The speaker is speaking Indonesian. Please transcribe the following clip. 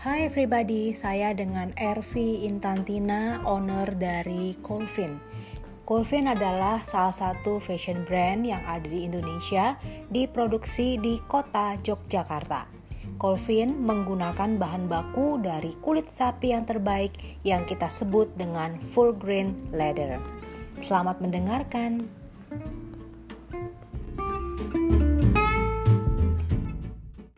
Hai everybody, saya dengan Ervi Intantina, owner dari Colvin. Colvin adalah salah satu fashion brand yang ada di Indonesia, diproduksi di kota Yogyakarta. Colvin menggunakan bahan baku dari kulit sapi yang terbaik yang kita sebut dengan full grain leather. Selamat mendengarkan.